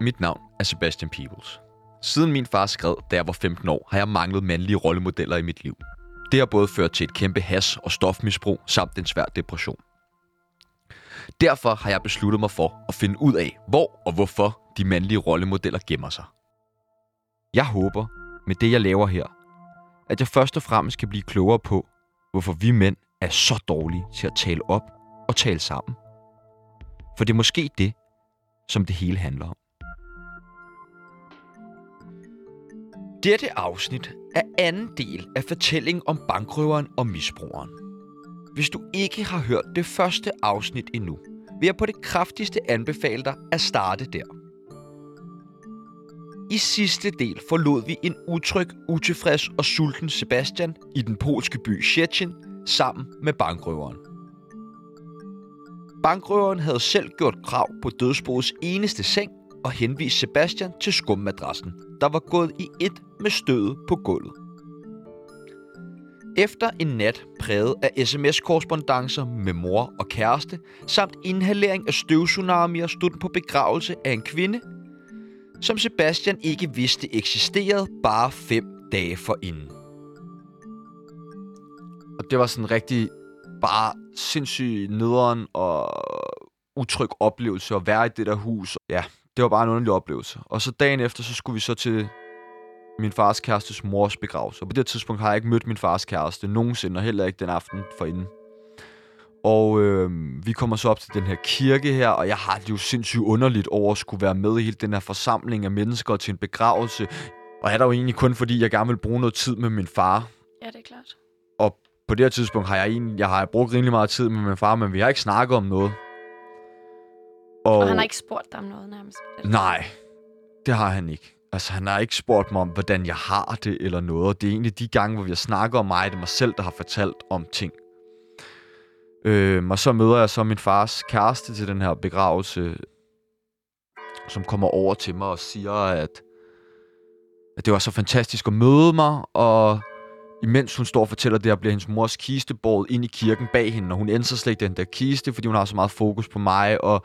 Mit navn er Sebastian Peebles. Siden min far skred, da jeg var 15 år, har jeg manglet mandlige rollemodeller i mit liv. Det har både ført til et kæmpe has- og stofmisbrug samt en svær depression. Derfor har jeg besluttet mig for at finde ud af, hvor og hvorfor de mandlige rollemodeller gemmer sig. Jeg håber, med det jeg laver her, at jeg først og fremmest kan blive klogere på, hvorfor vi mænd er så dårlige til at tale op og tale sammen. For det er måske det, som det hele handler om. Dette afsnit er anden del af fortællingen om bankrøveren og misbrugeren. Hvis du ikke har hørt det første afsnit endnu, vil jeg på det kraftigste anbefale dig at starte der. I sidste del forlod vi en utryg, utilfreds og sulten Sebastian i den polske by Szczecin sammen med bankrøveren. Bankrøveren havde selv gjort krav på dødsboets eneste seng og henviste Sebastian til skummadrassen, der var gået i et med stødet på gulvet. Efter en nat præget af sms-korrespondancer med mor og kæreste, samt inhalering af støvtsunamier, stod den på begravelse af en kvinde, som Sebastian ikke vidste eksisterede bare fem dage forinden. Og det var sådan rigtig bare sindssygt nederen og utryg oplevelse at være i det der hus. Ja, det var bare en underlig oplevelse. Og så dagen efter, så skulle vi så til min fars kærestes mors begravelse. Og på det tidspunkt har jeg ikke mødt min fars kæreste nogensinde, og heller ikke den aften forinden. Og øh, vi kommer så op til den her kirke her, og jeg har det jo sindssygt underligt over at skulle være med i hele den her forsamling af mennesker til en begravelse. Og er der jo egentlig kun fordi, jeg gerne vil bruge noget tid med min far. Ja, det er klart. Og på det her tidspunkt har jeg egentlig, jeg har brugt rimelig meget tid med min far, men vi har ikke snakket om noget. Og, og han har ikke spurgt dig om noget nærmest? Nej, det har han ikke. Altså, han har ikke spurgt mig om, hvordan jeg har det eller noget. Og det er egentlig de gange, hvor vi har snakket om mig, det er mig selv, der har fortalt om ting. Øh, og så møder jeg så min fars kæreste til den her begravelse, som kommer over til mig og siger, at, at det var så fantastisk at møde mig, og imens hun står og fortæller det her, bliver hendes mors kiste båret ind i kirken bag hende, og hun ændrer slet ikke den der kiste, fordi hun har så meget fokus på mig, og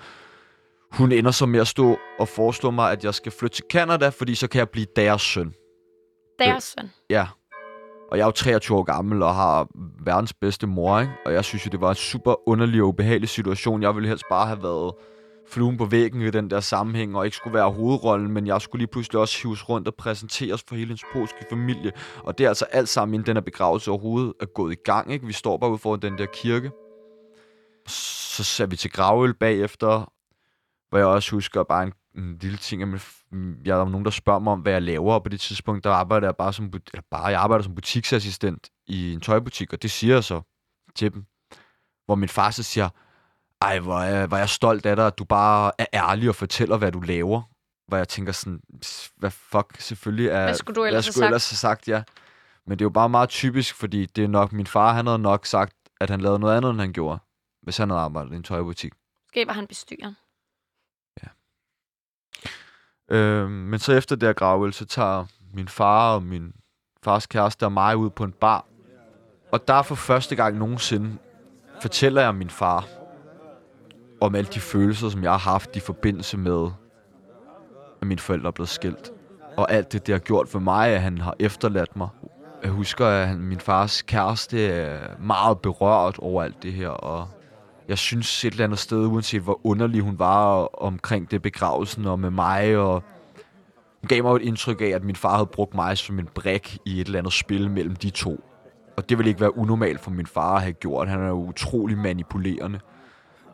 hun ender så med at stå og foreslå mig, at jeg skal flytte til Canada, fordi så kan jeg blive deres søn. Deres søn? Ja. Og jeg er jo 23 år gammel og har verdens bedste mor, ikke? Og jeg synes jo, det var en super underlig og ubehagelig situation. Jeg ville helst bare have været fluen på væggen i den der sammenhæng, og ikke skulle være hovedrollen, men jeg skulle lige pludselig også hives rundt og præsenteres for hele hendes polske familie. Og det er altså alt sammen, inden den her begravelse overhovedet er gået i gang, ikke? Vi står bare ude foran den der kirke. Så ser vi til gravøl bagefter, hvor jeg også husker bare en, en lille ting, at jeg der var nogen, der spørger mig om, hvad jeg laver, og på det tidspunkt, der arbejder jeg bare som, eller bare, jeg arbejder som butiksassistent i en tøjbutik, og det siger jeg så til dem. Hvor min far så siger, ej, hvor er, hvor er jeg stolt af dig, at du bare er ærlig og fortæller, hvad du laver. Hvor jeg tænker sådan, hvad fuck, selvfølgelig er... Hvad skulle du ellers, hvad skulle have, ellers have sagt? Ja. Men det er jo bare meget typisk, fordi det er nok, min far, han havde nok sagt, at han lavede noget andet, end han gjorde, hvis han havde arbejdet i en tøjbutik. Måske var han bestyrer. Øh, men så efter det her gravøl, så tager min far og min fars kæreste og mig ud på en bar. Og der for første gang nogensinde fortæller jeg min far om alle de følelser, som jeg har haft i forbindelse med, at mine forældre er blevet skilt. Og alt det, det har gjort for mig, at han har efterladt mig. Jeg husker, at min fars kæreste er meget berørt over alt det her, og jeg synes et eller andet sted, uanset hvor underlig hun var omkring det begravelsen og med mig, og hun gav mig et indtryk af, at min far havde brugt mig som en brik i et eller andet spil mellem de to. Og det ville ikke være unormalt for min far at have gjort. Han er jo utrolig manipulerende.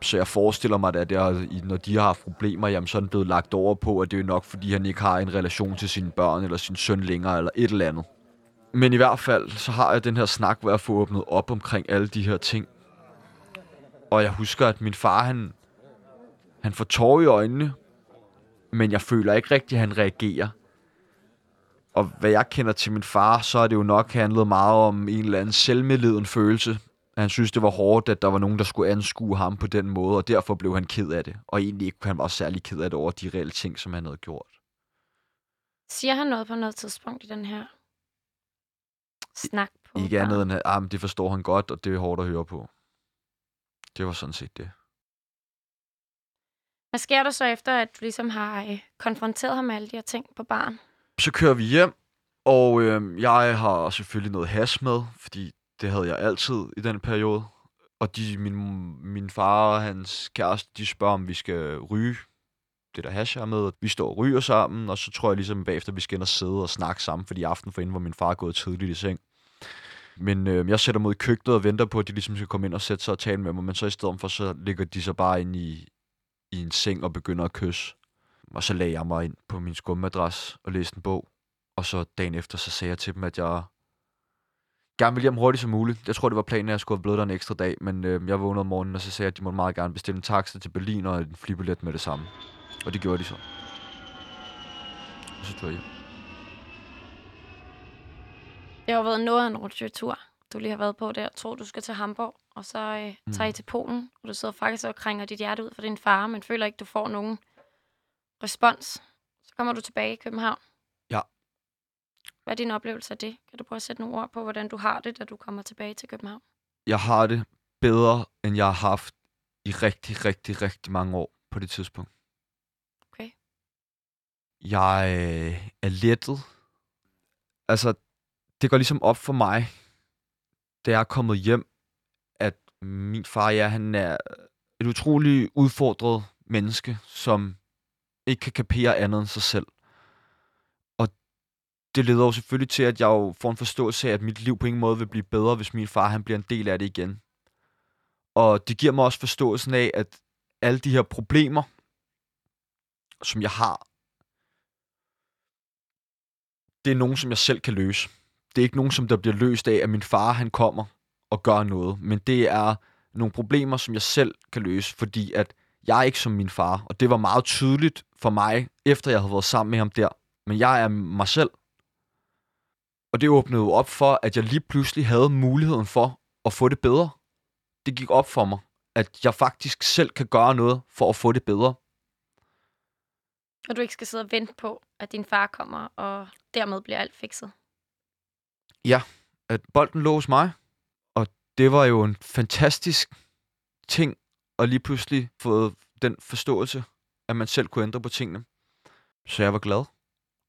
Så jeg forestiller mig, at det når de har haft problemer, jamen, så er den blevet lagt over på, at det er nok, fordi han ikke har en relation til sine børn eller sin søn længere, eller et eller andet. Men i hvert fald, så har jeg den her snak, hvor jeg får åbnet op omkring alle de her ting. Og jeg husker, at min far, han, han får tårer i øjnene, men jeg føler ikke rigtigt, at han reagerer. Og hvad jeg kender til min far, så er det jo nok handlet meget om en eller anden selvmedleden følelse. Han synes, det var hårdt, at der var nogen, der skulle anskue ham på den måde, og derfor blev han ked af det. Og egentlig ikke, han var særlig ked af det over de reelle ting, som han havde gjort. Siger han noget på noget tidspunkt i den her snak på? Ikke andet end, at ah, det forstår han godt, og det er hårdt at høre på. Det var sådan set det. Hvad sker der så efter, at du ligesom har øh, konfronteret ham med alle de her ting på barn? Så kører vi hjem, og øh, jeg har selvfølgelig noget hash med, fordi det havde jeg altid i den periode. Og de, min, min far og hans kæreste, de spørger, om vi skal ryge det der hash her med. Vi står og ryger sammen, og så tror jeg ligesom bagefter, vi skal ind og sidde og snakke sammen, fordi aften for inden var min far gået tidligt i seng. Men øh, jeg sætter mod i køkkenet og venter på, at de ligesom skal komme ind og sætte sig og tale med mig, men så i stedet for, så ligger de så bare ind i, i en seng og begynder at kysse. Og så lagde jeg mig ind på min skummadras og læste en bog. Og så dagen efter, så sagde jeg til dem, at jeg gerne ville hjem hurtigt som muligt. Jeg tror, det var planen, at jeg skulle have blevet der en ekstra dag, men øh, jeg vågnede om morgenen, og så sagde jeg, at de måtte meget gerne bestille en taxa til Berlin og en flybillet med det samme. Og det gjorde de så. Og så tog jeg hjem. Det har været noget af en rutsjetur, du lige har været på der. Jeg tror, du skal til Hamburg, og så øh, Mm. tager I til Polen, og du sidder faktisk og krænger dit hjerte ud for din far, men føler ikke, du får nogen respons. Så kommer du tilbage i København. Ja. Hvad er din oplevelse af det? Kan du prøve at sætte nogle ord på, hvordan du har det, da du kommer tilbage til København? Jeg har det bedre, end jeg har haft i rigtig, rigtig, rigtig mange år på det tidspunkt. Okay. Jeg øh, er lettet. Altså, det går ligesom op for mig, da jeg er kommet hjem, at min far, ja, han er et utroligt udfordret menneske, som ikke kan kapere andet end sig selv. Og det leder jo selvfølgelig til, at jeg jo får en forståelse af, at mit liv på ingen måde vil blive bedre, hvis min far han bliver en del af det igen. Og det giver mig også forståelsen af, at alle de her problemer, som jeg har, det er nogen, som jeg selv kan løse. Det er ikke nogen, som der bliver løst af, at min far han kommer og gør noget. Men det er nogle problemer, som jeg selv kan løse, fordi at jeg er ikke som min far. Og det var meget tydeligt for mig, efter jeg havde været sammen med ham der. Men jeg er mig selv. Og det åbnede jo op for, at jeg lige pludselig havde muligheden for at få det bedre. Det gik op for mig, at jeg faktisk selv kan gøre noget for at få det bedre. Og du ikke skal sidde og vente på, at din far kommer, og dermed bliver alt fikset. At bolden lå hos mig. Og det var jo en fantastisk ting at lige pludselig få den forståelse, at man selv kunne ændre på tingene. Så jeg var glad,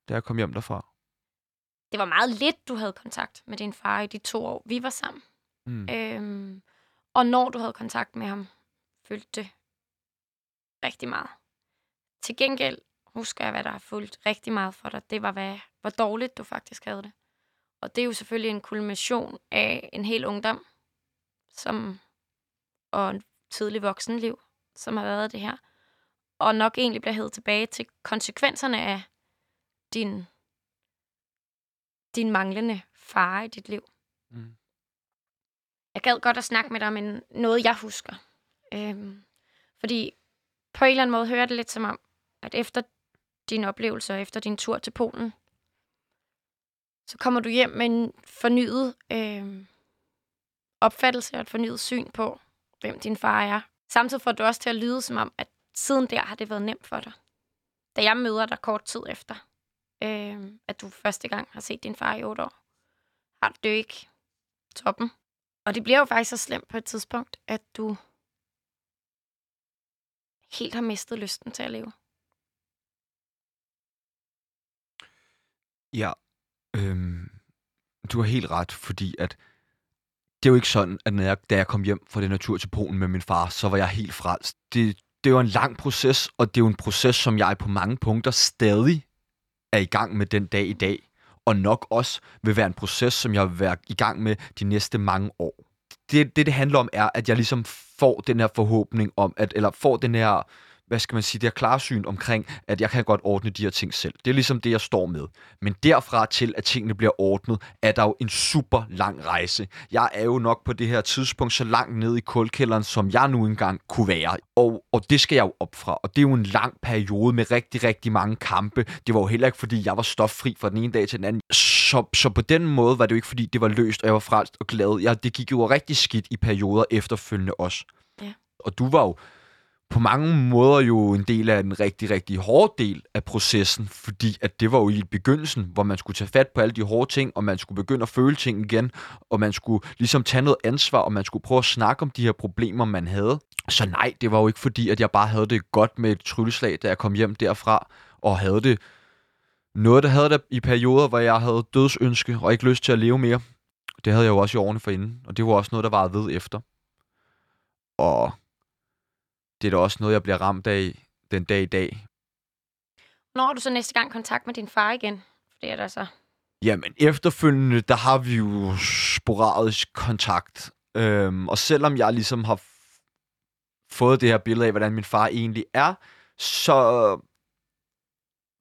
da jeg kom hjem derfra. Det var meget lidt, du havde kontakt med din far i de to år, vi var sammen. Mm. Øhm, og når du havde kontakt med ham, følte det rigtig meget. Til gengæld husker jeg, hvad der har fulgt rigtig meget for dig. Det var, hvad, hvor dårligt du faktisk havde det. Og det er jo selvfølgelig en kulmination af en hel ungdom, som, og en tidlig voksenliv, som har været det her. Og nok egentlig bliver hævet tilbage til konsekvenserne af din, din manglende far i dit liv. Mm. Jeg gad godt at snakke med dig om noget, jeg husker. Øhm, fordi på en eller anden måde hører det lidt som om, at efter din oplevelse og efter din tur til Polen, så kommer du hjem med en fornyet øh, opfattelse og et fornyet syn på, hvem din far er. Samtidig får du også til at lyde som om, at siden der har det været nemt for dig. Da jeg møder dig kort tid efter, øh, at du første gang har set din far i otte år, har du ikke toppen. Og det bliver jo faktisk så slemt på et tidspunkt, at du helt har mistet lysten til at leve. Ja, øhm, du har helt ret, fordi at det er jo ikke sådan, at når jeg, da jeg kom hjem fra den her tur til Polen med min far, så var jeg helt frelst. Det, det var en lang proces, og det er jo en proces, som jeg på mange punkter stadig er i gang med den dag i dag. Og nok også vil være en proces, som jeg vil være i gang med de næste mange år. Det, det, det handler om, er, at jeg ligesom får den her forhåbning om, at, eller får den her, hvad skal man sige, det her klarsyn omkring, at jeg kan godt ordne de her ting selv. Det er ligesom det, jeg står med. Men derfra til, at tingene bliver ordnet, er der jo en super lang rejse. Jeg er jo nok på det her tidspunkt så langt ned i kulkælderen, som jeg nu engang kunne være. Og, og det skal jeg jo op fra. Og det er jo en lang periode med rigtig, rigtig mange kampe. Det var jo heller ikke, fordi jeg var stoffri fra den ene dag til den anden. Så, så på den måde var det jo ikke, fordi det var løst, og jeg var frelst og glad. Jeg, det gik jo rigtig skidt i perioder efterfølgende også. Ja. Og du var jo på mange måder jo en del af en rigtig, rigtig hård del af processen, fordi at det var jo i begyndelsen, hvor man skulle tage fat på alle de hårde ting, og man skulle begynde at føle ting igen, og man skulle ligesom tage noget ansvar, og man skulle prøve at snakke om de her problemer, man havde. Så nej, det var jo ikke fordi, at jeg bare havde det godt med et trylleslag, da jeg kom hjem derfra, og havde det noget, der havde det i perioder, hvor jeg havde dødsønske og ikke lyst til at leve mere. Det havde jeg jo også i årene forinden, og det var også noget, der var ved efter. Og det er da også noget, jeg bliver ramt af den dag i dag. Når har du så næste gang kontakt med din far igen? For det er der så. Jamen, efterfølgende, der har vi jo sporadisk kontakt. Øhm, og selvom jeg ligesom har fået det her billede af, hvordan min far egentlig er, så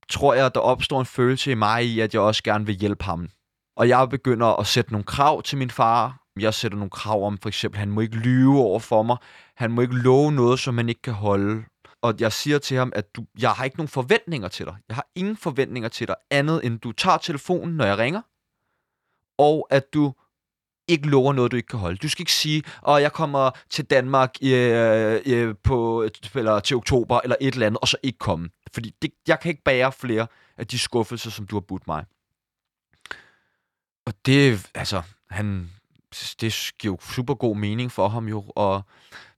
tror jeg, at der opstår en følelse i mig i, at jeg også gerne vil hjælpe ham. Og jeg begynder at sætte nogle krav til min far. Jeg sætter nogle krav om, for eksempel, han må ikke lyve over for mig. Han må ikke love noget, som han ikke kan holde. Og jeg siger til ham, at du, jeg har ikke nogen forventninger til dig. Jeg har ingen forventninger til dig, andet end du tager telefonen, når jeg ringer. Og at du ikke lover noget, du ikke kan holde. Du skal ikke sige, at jeg kommer til Danmark i, i, på, eller til oktober, eller et eller andet, og så ikke komme. Fordi det, jeg kan ikke bære flere af de skuffelser, som du har budt mig. Og det, altså, han, det giver jo super god mening for ham jo, og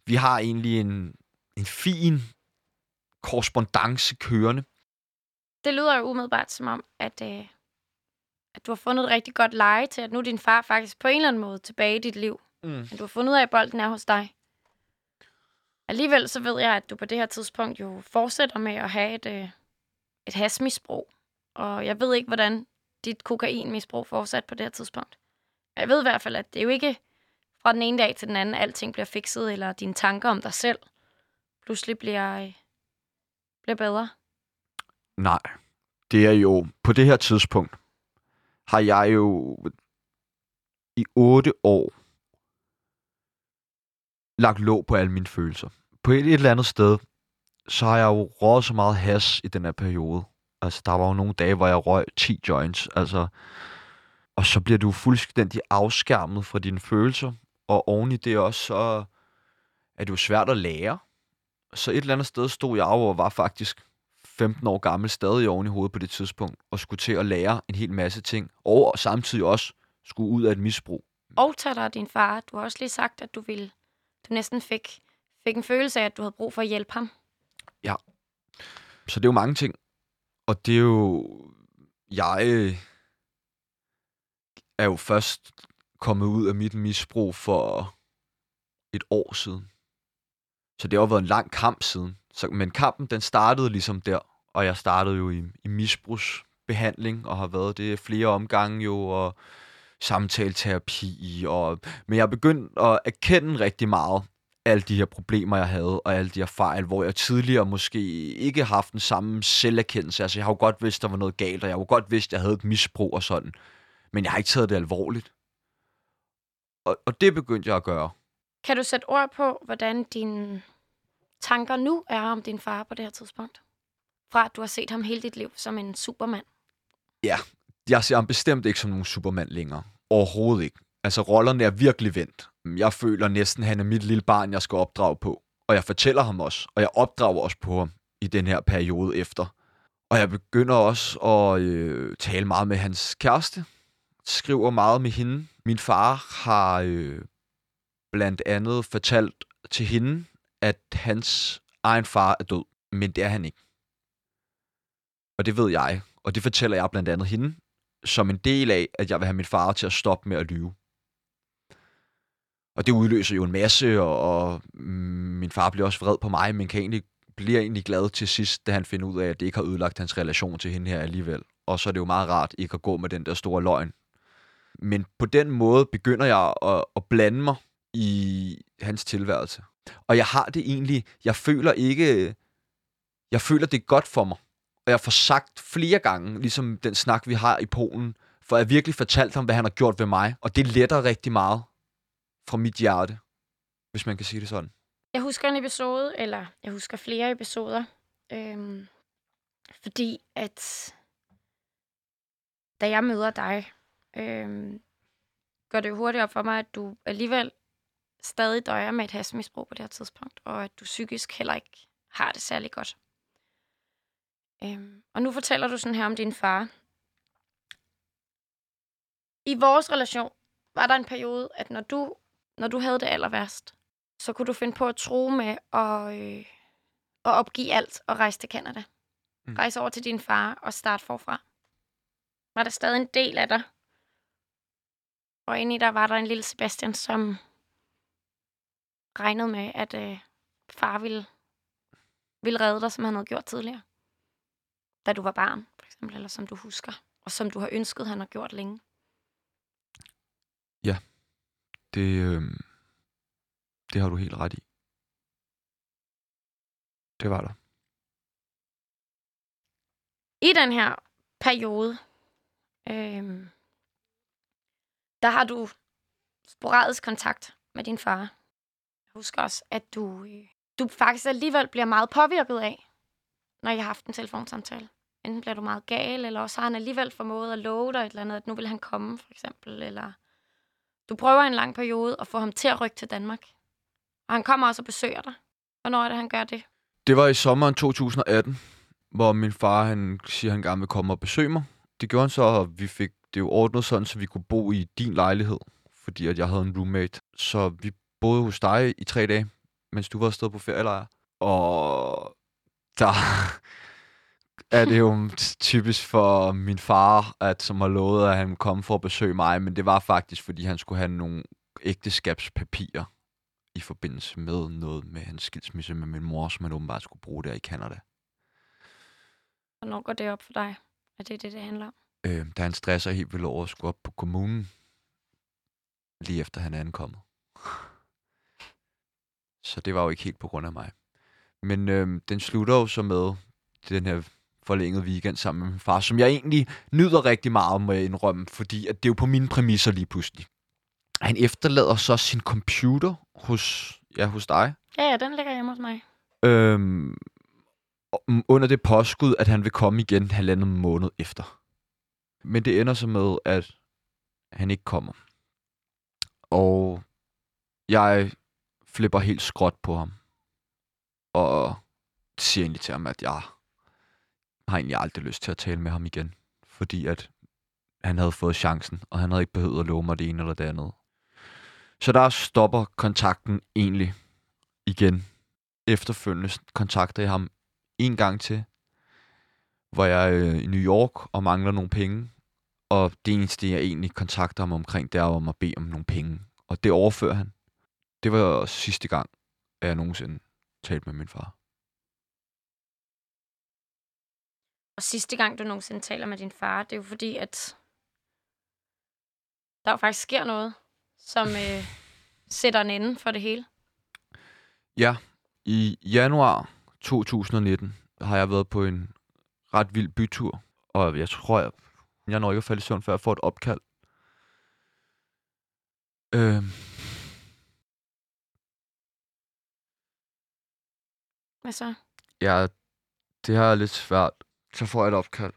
vi har egentlig en, en fin korrespondence kørende. Det lyder jo umiddelbart som om, at, øh, at du har fundet et rigtig godt leje til, at nu er din far faktisk på en eller anden måde tilbage i dit liv. Mm. At du har fundet ud af, at bolden er hos dig. Alligevel så ved jeg, at du på det her tidspunkt jo fortsætter med at have et, øh, et hasmisbrug. Og jeg ved ikke, hvordan dit kokainmisbrug fortsat på det her tidspunkt. Jeg ved i hvert fald, at det er jo ikke fra den ene dag til den anden, alting bliver fikset, eller dine tanker om dig selv pludselig bliver, øh, bliver bedre. Nej, det er jo, på det her tidspunkt, har jeg jo i otte år lagt låg på alle mine følelser. På et, et eller andet sted, så har jeg jo røget så meget has i den her periode. Altså, der var jo nogle dage, hvor jeg røg 10 joints. Altså, og så bliver du fuldstændig afskærmet fra dine følelser. Og oven i det også, så er det jo svært at lære. Så et eller andet sted stod jeg og var faktisk 15 år gammel, stadig oven i hovedet på det tidspunkt, og skulle til at lære en hel masse ting, og samtidig også skulle ud af et misbrug. Og tager dig din far. Du har også lige sagt, at du ville, du næsten fik, fik en følelse af, at du havde brug for at hjælpe ham. Ja. Så det er jo mange ting. Og det er jo... Jeg er jo først kommet ud af mit misbrug for et år siden. Så det har jo været en lang kamp siden. Så, men kampen, den startede ligesom der. Og jeg startede jo i, i misbrugsbehandling, og har været det flere omgange jo, og samtaleterapi. Og, men jeg har begyndt at erkende rigtig meget alle de her problemer, jeg havde, og alle de her fejl, hvor jeg tidligere måske ikke har haft den samme selverkendelse. Altså, jeg har jo godt vidst, der var noget galt, og jeg har jo godt vidst, jeg havde et misbrug og sådan. Men jeg har ikke taget det alvorligt. Og, og det begyndte jeg at gøre. Kan du sætte ord på, hvordan dine tanker nu er om din far på det her tidspunkt? Fra at du har set ham hele dit liv som en supermand. Ja, jeg ser ham bestemt ikke som nogen supermand længere. Overhovedet ikke. Altså, rollerne er virkelig vendt. Jeg føler næsten, at han er mit lille barn, jeg skal opdrage på. Og jeg fortæller ham også, og jeg opdrager også på ham i den her periode efter. Og jeg begynder også at øh, tale meget med hans kæreste. Skriver meget med hende. Min far har øh, blandt andet fortalt til hende, at hans egen far er død. Men det er han ikke. Og det ved jeg. Og det fortæller jeg blandt andet hende, som en del af, at jeg vil have min far til at stoppe med at lyve. Og det udløser jo en masse, og, og min far bliver også vred på mig, men kan egentlig, bliver egentlig glad til sidst, da han finder ud af, at det ikke har ødelagt hans relation til hende her alligevel. Og så er det jo meget rart ikke at gå med den der store løgn. Men på den måde begynder jeg at, at blande mig i hans tilværelse. Og jeg har det egentlig, jeg føler ikke, jeg føler det er godt for mig. Og jeg får sagt flere gange, ligesom den snak, vi har i Polen, for jeg virkelig fortalt ham, hvad han har gjort ved mig. Og det letter rigtig meget fra mit hjerte, hvis man kan sige det sådan. Jeg husker en episode, eller jeg husker flere episoder, øhm, fordi at da jeg møder dig, øhm, går det jo hurtigt op for mig, at du alligevel stadig døjer med et hashmisbrug på det her tidspunkt, og at du psykisk heller ikke har det særlig godt. Øhm, og nu fortæller du sådan her om din far. I vores relation var der en periode, at når du, når du havde det aller værst, så kunne du finde på at tro med at, øh, at opgive alt og rejse til Canada. Mm. Rejse over til din far og starte forfra. Var der stadig en del af dig? Og inde i der var der en lille Sebastian, som regnede med, at øh, far ville, ville redde dig, som han havde gjort tidligere. Da du var barn, for eksempel, eller som du husker. Og som du har ønsket, han har gjort længe. Ja, det, øh, det har du helt ret i. Det var der. I den her periode, øh, der har du sporadisk kontakt med din far. Jeg husker også, at du, øh, du faktisk alligevel bliver meget påvirket af, når jeg har haft en telefonsamtale. Enten bliver du meget gal, eller også har han alligevel formået at love dig et eller andet, at nu vil han komme, for eksempel. Eller du prøver en lang periode at få ham til at rykke til Danmark. Og han kommer også og besøger dig. Hvornår er det, han gør det? Det var i sommeren 2018, hvor min far han siger, at han gerne vil komme og besøge mig. Det gjorde han så, og vi fik det jo ordnet sådan, så vi kunne bo i din lejlighed, fordi at jeg havde en roommate. Så vi boede hos dig i tre dage, mens du var afsted på ferielejr. Og der er det jo typisk for min far, at som har lovet, at han kom for at besøge mig, men det var faktisk, fordi han skulle have nogle ægteskabspapirer i forbindelse med noget med hans skilsmisse med min mor, som han åbenbart skulle bruge der i Canada. Hvornår går det op for dig, at det er det, det handler om? Øh, da han stresser helt vildt over at skulle op på kommunen, lige efter han er ankommet. Så det var jo ikke helt på grund af mig. Men øh, den slutter jo så med den her forlængede weekend sammen med min far, som jeg egentlig nyder rigtig meget, må jeg indrømme, fordi at det er jo på mine præmisser lige pludselig. Han efterlader så sin computer hos, ja, hos dig. Ja, ja, den ligger hjemme hos mig. Øhm, under det påskud, at han vil komme igen halvandet måned efter. Men det ender så med, at han ikke kommer. Og jeg flipper helt skråt på ham. Og siger egentlig til ham, at jeg har egentlig aldrig lyst til at tale med ham igen. Fordi at han havde fået chancen, og han havde ikke behøvet at love mig det ene eller det andet. Så der stopper kontakten egentlig igen. Efterfølgende kontakter jeg ham en gang til, hvor jeg er i New York og mangler nogle penge. Og det eneste, jeg egentlig kontakter ham omkring, det er om at bede om nogle penge. Og det overfører han. Det var sidste gang, at jeg nogensinde talte med min far. Og sidste gang, du nogensinde taler med din far, det er jo fordi, at der jo faktisk sker noget, som øh, sætter en ende for det hele. Ja, i januar 2019 har jeg været på en ret vild bytur, og jeg tror, jeg, jeg når ikke at falde i søvn, før jeg får et opkald. Øh, Hvad så? Ja, det har jeg lidt svært. Så får jeg et opkald.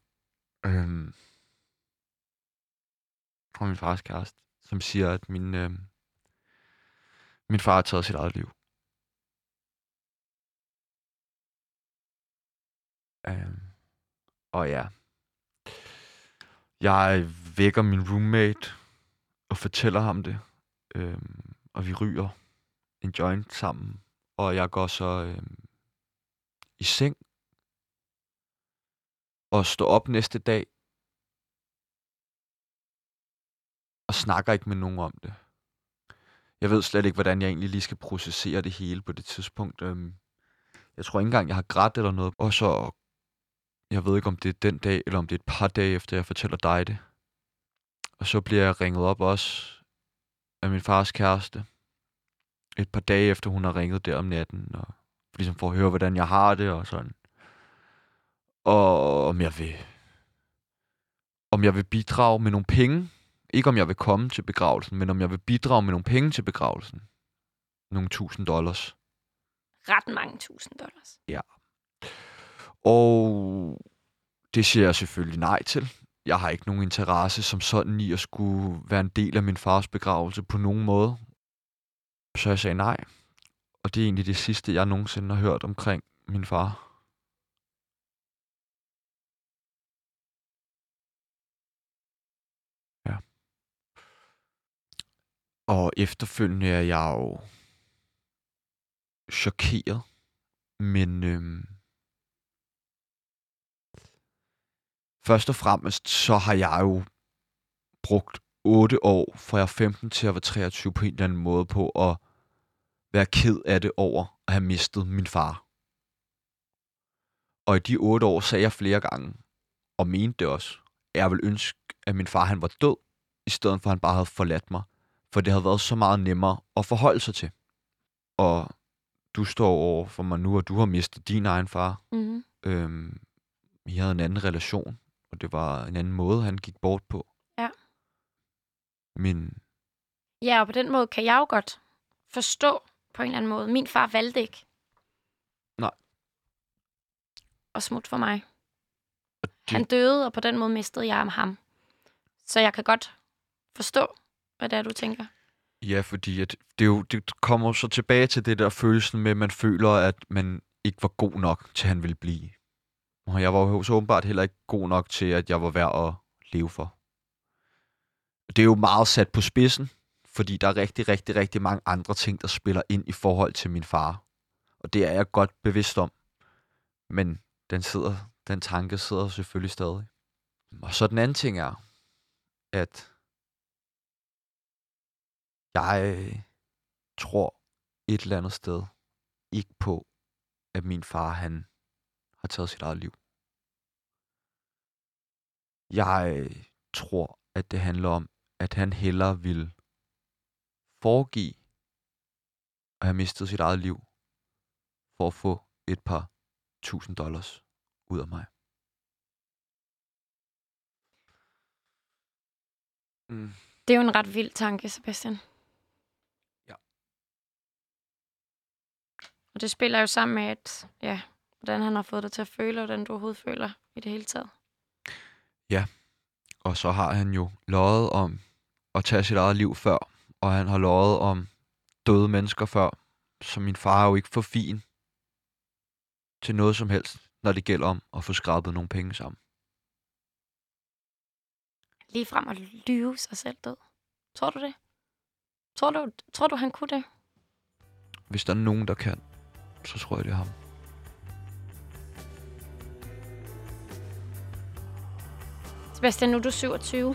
Øhm, fra min fars kæreste, som siger, at min, øhm, min far har taget sit eget liv. Øhm, og ja. Jeg vækker min roommate og fortæller ham det. Øhm, og vi ryger en joint sammen. Og jeg går så øhm, i seng og står op næste dag og snakker ikke med nogen om det. Jeg ved slet ikke, hvordan jeg egentlig lige skal processere det hele på det tidspunkt. Øhm, jeg tror ikke engang, jeg har grædt eller noget. Og så, jeg ved ikke, om det er den dag, eller om det er et par dage efter, jeg fortæller dig det. Og så bliver jeg ringet op også af min fars kæreste. Et par dage efter, hun har ringet der om natten, og ligesom for at høre, hvordan jeg har det og sådan. Og om jeg vil om jeg vil bidrage med nogle penge. Ikke om jeg vil komme til begravelsen, men om jeg vil bidrage med nogle penge til begravelsen. Nogle tusind dollars. Ret mange tusind dollars. Ja. Og det siger jeg selvfølgelig nej til. Jeg har ikke nogen interesse som sådan i at skulle være en del af min fars begravelse på nogen måde. Så jeg sagde nej. Og det er egentlig det sidste, jeg nogensinde har hørt omkring min far. Ja. Og efterfølgende er jeg jo chokeret. Men øhm, først og fremmest, så har jeg jo brugt 8 år, fra jeg er 15 til at være 23 på en eller anden måde på at være ked af det over at have mistet min far. Og i de 8 år sagde jeg flere gange, og mente det også, at jeg ville ønske, at min far han var død, i stedet for at han bare havde forladt mig. For det havde været så meget nemmere at forholde sig til. Og du står over for mig nu, og du har mistet din egen far. Mm-hmm. Øhm, vi havde en anden relation, og det var en anden måde, han gik bort på. Ja. Men Ja, og på den måde kan jeg jo godt forstå på en eller anden måde. Min far valgte ikke. Nej. Og smut for mig. Og det- Han døde, og på den måde mistede jeg ham. Så jeg kan godt forstå, hvad det er, du tænker. Ja, fordi at det, jo, det kommer så tilbage til det der følelsen med, at man føler, at man ikke var god nok til, han ville blive. Og jeg var jo så åbenbart heller ikke god nok til, at jeg var værd at leve for. Det er jo meget sat på spidsen, fordi der er rigtig, rigtig, rigtig mange andre ting, der spiller ind i forhold til min far. Og det er jeg godt bevidst om. Men den, sidder, den tanke sidder selvfølgelig stadig. Og så den anden ting er, at jeg øh, tror et eller andet sted ikke på, at min far han har taget sit eget liv. Jeg tror, at det handler om, at han hellere vil foregive at have mistet sit eget liv, for at få et par tusind dollars ud af mig. Mm. Det er jo en ret vild tanke, Sebastian. Ja. Og det spiller jo sammen med, at, ja, hvordan han har fået dig til at føle, og hvordan du overhovedet føler i det hele taget. Og så har han jo løjet om at tage sit eget liv før, og han har løjet om døde mennesker før, så min far er jo ikke for fin til noget som helst, når det gælder om at få skrabet nogle penge sammen. Lige frem at lyve sig selv død. Tror du det? Tror du, tror du han kunne det? Hvis der er nogen, der kan, så tror jeg, det er ham. Sebastian, nu er du 27.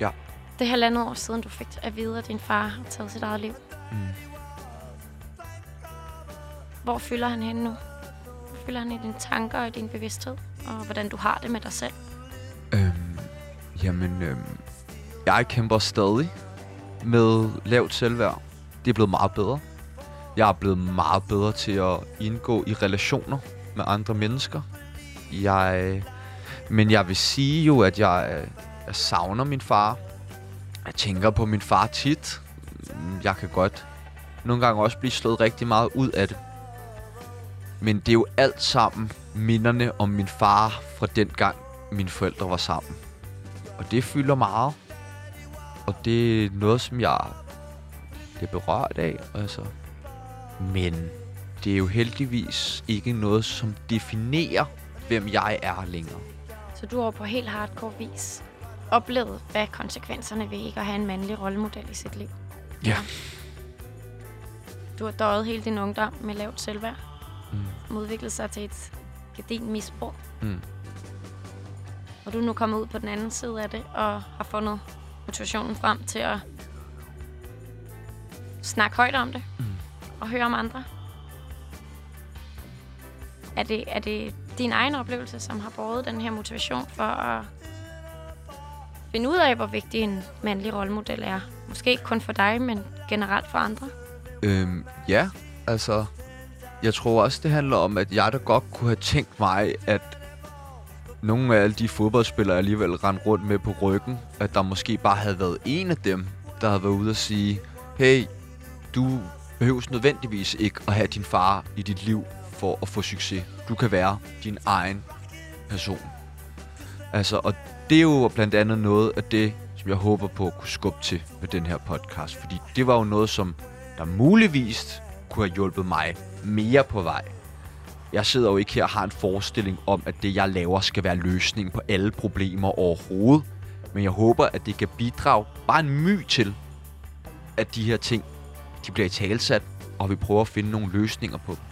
Ja. Det er halvandet år siden, du fik at vide, at din far har taget sit eget liv. Mm. Hvor fylder han henne nu? Hvor fylder han i dine tanker og i din bevidsthed? Og hvordan du har det med dig selv? Øhm, jamen, øhm, jeg kæmper stadig med lavt selvværd. Det er blevet meget bedre. Jeg er blevet meget bedre til at indgå i relationer med andre mennesker. Jeg, men jeg vil sige jo, at jeg, øh, jeg savner min far. Jeg tænker på min far tit. Mm, jeg kan godt nogle gange også blive slået rigtig meget ud af det. Men det er jo alt sammen minderne om min far fra den gang, mine forældre var sammen. Og det fylder meget. Og det er noget, som jeg bliver berørt af. Altså. Men det er jo heldigvis ikke noget, som definerer, hvem jeg er længere. Så du har på helt hardcore vis oplevet, hvad konsekvenserne ved ikke at have en mandlig rollemodel i sit liv. Ja. Du har døjet hele din ungdom med lavt selvværd. Mm. Udviklet sig til et gedin misbrug. Mm. Og du er nu kommet ud på den anden side af det, og har fundet motivationen frem til at snakke højt om det. Mm. Og høre om andre. Er det, er det din egen oplevelse, som har båret den her motivation for at finde ud af, hvor vigtig en mandlig rollemodel er? Måske ikke kun for dig, men generelt for andre. Øhm, ja, altså... Jeg tror også, det handler om, at jeg da godt kunne have tænkt mig, at nogle af alle de fodboldspillere, jeg alligevel rendte rundt med på ryggen, at der måske bare havde været en af dem, der havde været ude og sige, hey, du behøves nødvendigvis ikke at have din far i dit liv for at få succes. Du kan være din egen person. Altså, og det er jo blandt andet noget af det, som jeg håber på at kunne skubbe til med den her podcast. Fordi det var jo noget, som der muligvis kunne have hjulpet mig mere på vej. Jeg sidder jo ikke her og har en forestilling om, at det, jeg laver, skal være løsningen på alle problemer overhovedet. Men jeg håber, at det kan bidrage bare en my til, at de her ting, de bliver i talsat, og vi prøver at finde nogle løsninger på dem.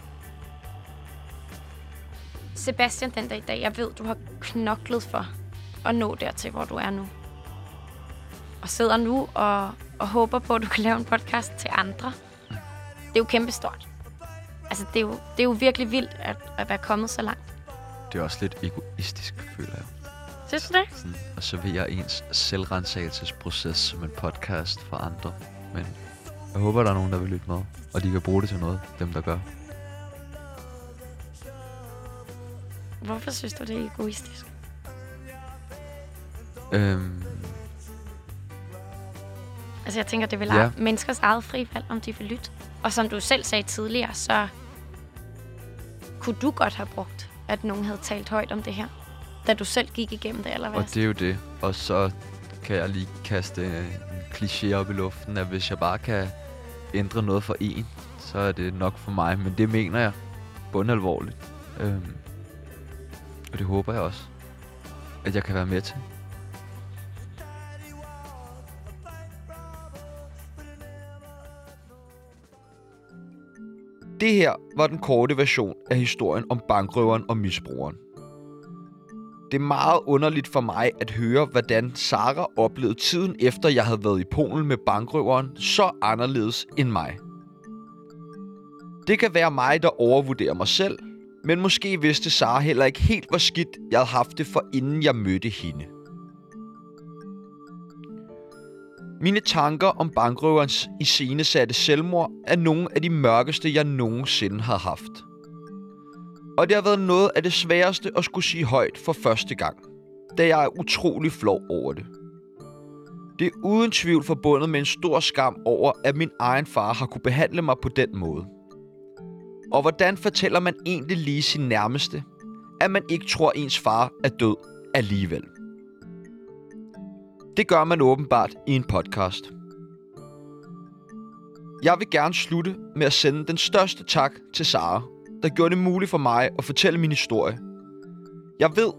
Sebastian, den dag i dag, jeg ved, du har knoklet for at nå dertil, hvor du er nu. Og sidder nu og, og håber på, at du kan lave en podcast til andre. Det er jo kæmpestort. Altså, det er jo, det er jo virkelig vildt at, at være kommet så langt. Det er også lidt egoistisk, føler jeg. Synes du det? Sådan at servere ens selvrensagelsesproces som en podcast for andre. Men jeg håber, der er nogen, der vil lytte med, og de kan bruge det til noget, dem der gør. Hvorfor synes du, det er egoistisk? Øhm, Altså, jeg tænker, det vil Ja. menneskers eget frivalg, om de vil lytte. Og som du selv sagde tidligere, så kunne du godt have brugt, at nogen havde talt højt om det her, da du selv gik igennem det aller og det er jo det. Og så kan jeg lige kaste en kliché op i luften, at hvis jeg bare kan ændre noget for en, så er det nok for mig. Men det mener jeg bundalvorligt. Øhm, og det håber jeg også, at jeg kan være med til. Det her var den korte version af historien om bankrøveren og misbrugeren. Det er meget underligt for mig at høre, hvordan Sara oplevede tiden efter, jeg havde været i Polen med bankrøveren, så anderledes end mig. Det kan være mig, der overvurderer mig selv, men måske vidste Sara heller ikke helt, hvor skidt jeg havde haft det for inden jeg mødte hende. Mine tanker om bankrøverens iscenesatte selvmord er nogle af de mørkeste, jeg nogensinde har haft. Og det har været noget af det sværeste at skulle sige højt for første gang, da jeg er utrolig flov over det. Det er uden tvivl forbundet med en stor skam over, at min egen far har kunne behandle mig på den måde. Og hvordan fortæller man egentlig lige sin nærmeste, at man ikke tror, ens far er død alligevel? Det gør man åbenbart i en podcast. Jeg vil gerne slutte med at sende den største tak til Sara, der gjorde det muligt for mig at fortælle min historie. Jeg ved,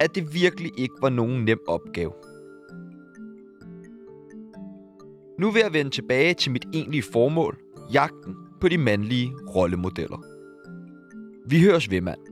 at det virkelig ikke var nogen nem opgave. Nu vil jeg vende tilbage til mit egentlige formål, jagten på de mandlige rollemodeller. Vi høres ved, mand.